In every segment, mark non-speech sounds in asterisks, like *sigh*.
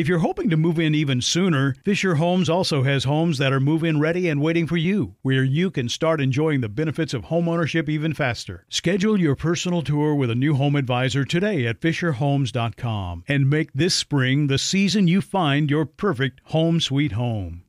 If you're hoping to move in even sooner, Fisher Homes also has homes that are move in ready and waiting for you, where you can start enjoying the benefits of homeownership even faster. Schedule your personal tour with a new home advisor today at FisherHomes.com and make this spring the season you find your perfect home sweet home.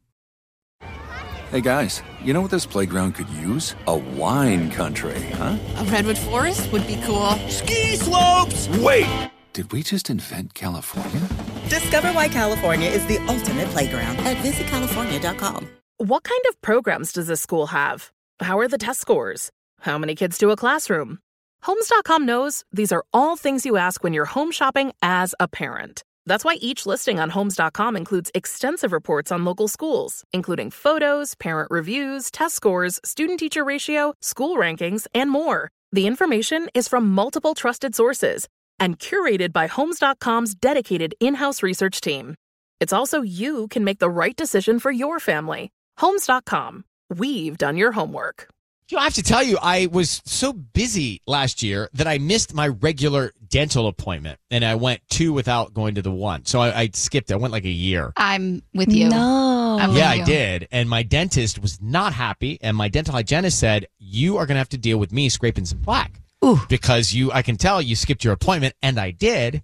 Hey guys, you know what this playground could use? A wine country, huh? A redwood forest would be cool. Ski slopes! Wait! Did we just invent California? Discover why California is the ultimate playground at visitcalifornia.com. What kind of programs does this school have? How are the test scores? How many kids do a classroom? Homes.com knows these are all things you ask when you're home shopping as a parent. That's why each listing on Homes.com includes extensive reports on local schools, including photos, parent reviews, test scores, student teacher ratio, school rankings, and more. The information is from multiple trusted sources and curated by Homes.com's dedicated in house research team. It's also you can make the right decision for your family. Homes.com. We've done your homework. You know, I have to tell you, I was so busy last year that I missed my regular dental appointment, and I went two without going to the one. So I, I skipped. I went like a year. I'm with you. No. I'm yeah, you. I did, and my dentist was not happy, and my dental hygienist said, "You are going to have to deal with me scraping some plaque because you. I can tell you skipped your appointment, and I did."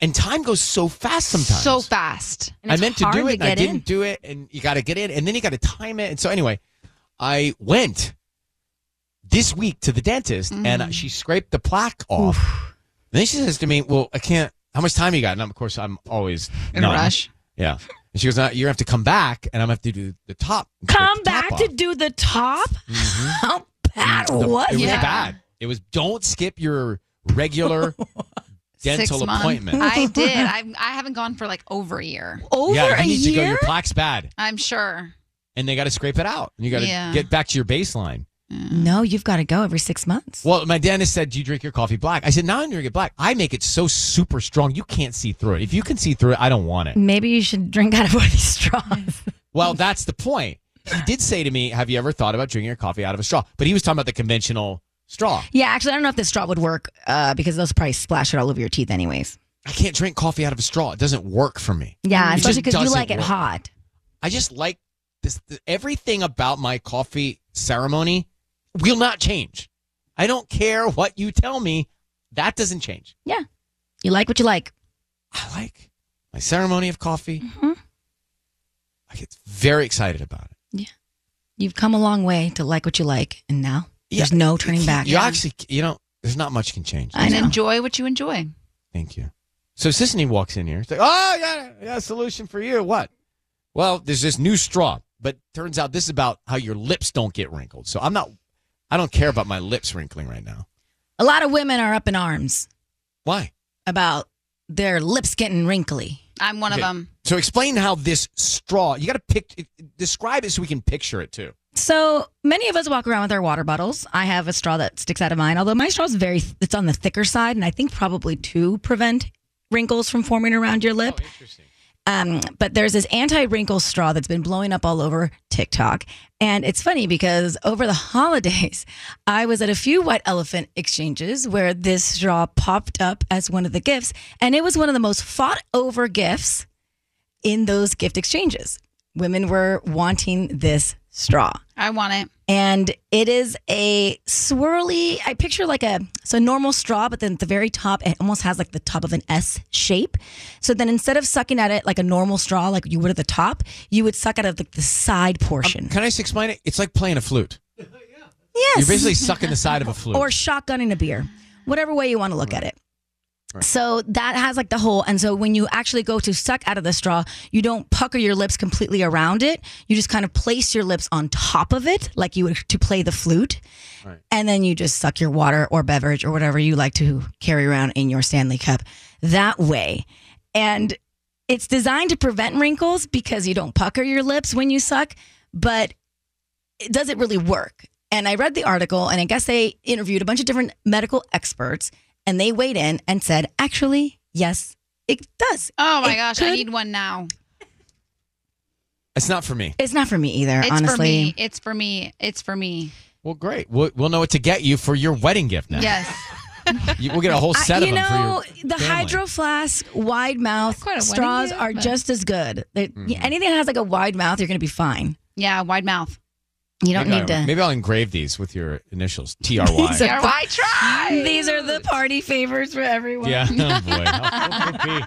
And time goes so fast sometimes. So fast. I meant to do it, and I didn't do it, and you got to get in, and then you got to time it, and so anyway, I went this week to the dentist, Mm. and she scraped the plaque off. And then she says to me, "Well, I can't. How much time you got?" And I'm, of course, I'm always In a rush. Yeah, and she goes, "Now "You're gonna have to come back, and I'm gonna have to do the top." Come the back off." to do the top? *laughs* How bad The- was it? Was Yeah. bad. It was. Don't skip your regular *laughs* dental Six months. appointment. *laughs* I did. I, I haven't gone for like over a year. Over yeah, a you need to go. year? Your plaque's bad, I'm sure. and they got to scrape it out, and you got to Yeah. get back to your baseline. No, you've got to go every six months. Well, my dentist said, "Do you drink your coffee black?" I said, "No, I don't drink it black. I make it so super strong you can't see through it. If you can see through it, I don't want it." Maybe you should drink out of one of these straws. *laughs* Well, that's the point. He did say to me, "Have you ever thought about drinking your coffee out of a straw?" But he was talking about the conventional straw. yeah, actually, I don't know if this straw would work uh, because those probably splash it all over your teeth, anyways. I can't drink coffee out of a straw. It doesn't work for me. Yeah, It especially just because you like it work. hot. I just like this. th- everything about my coffee ceremony will not change. I don't care what you tell me. That doesn't change. Yeah, you like what you like. I like my ceremony of coffee. Mhm. I get very excited about it. Yeah. You've come a long way to like what you like, and now there's Yeah, no turning back. You actually, you know, there's not much can change. And enjoy what you enjoy. Thank you. So Sisanie walks in here. It's like, oh yeah, yeah, solution for you. What? Well, there's this new straw, but turns out this is about how your lips don't get wrinkled. So I'm not, I don't care about my lips wrinkling right now. A lot of women are up in arms Why? about their lips getting wrinkly. I'm one Okay. of them. So explain how this straw. You got to pick, describe it so we can picture it too. So many of us walk around with our water bottles. I have a straw that sticks out of mine, although my straw is very, it's on the thicker side, and I think probably to prevent wrinkles from forming around your lip. interesting. Um, but there's this anti-wrinkle straw that's been blowing up all over TikTok, and it's funny because over the *laughs* holidays, I was at a few white elephant exchanges where this straw popped up as one of the gifts, and it was one of the most fought over gifts in those gift exchanges. Women were wanting this straw I want it. and it is a swirly i picture like a so normal straw but then at the very top it almost has like the top of an s shape so then instead of sucking at it like a normal straw like you would at the top you would suck out of like the side portion Can I just explain it? It's like playing a flute. *laughs* yes You're basically sucking the side of a flute. or shotgunning a beer whatever way you want to look at it So that has like the hole. And so when you actually go to suck out of the straw, you don't pucker your lips completely around it. You just kind of place your lips on top of it, like you would to play the flute. And then you just suck your water or beverage or whatever you like to carry around in your Stanley cup that way. And it's designed to prevent wrinkles because you don't pucker your lips when you suck, but does it really work? And I read the article, and I guess they interviewed a bunch of different medical experts, and they weighed in and said, actually, yes, it does. Oh my It gosh, I need one now. It's not for me. It's not for me either, It's honestly. for me. It's for me. It's for me. Well, great. We'll, we'll know what to get you for your wedding gift now. Yes. *laughs* You, we'll get a whole I- set you of them know, for your the family. hydro flask wide mouth Quite a wedding straws gift, are but- just as good. They, Mm-hmm. Anything that has like a wide mouth, you're going to be fine. Yeah, wide mouth. You don't maybe need I'll, to. Maybe I'll engrave these with your initials, *laughs* T R Y. These are- I try. *laughs* These are the party favors for everyone. Yeah. *laughs* Oh boy. How- how could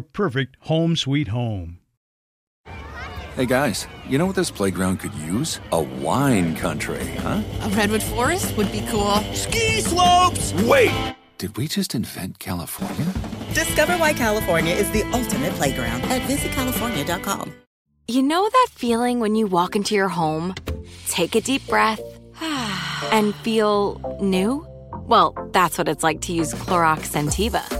perfect home sweet home. Hey guys, you know what this playground could use? A wine country, huh? A redwood forest would be cool. Ski slopes! Wait! Did we just invent California? Discover why California is the ultimate playground at visitcalifornia.com. You know that feeling when you walk into your home, take a deep breath, *sighs* and feel new? Well, that's what it's like to use Clorox Scentiva.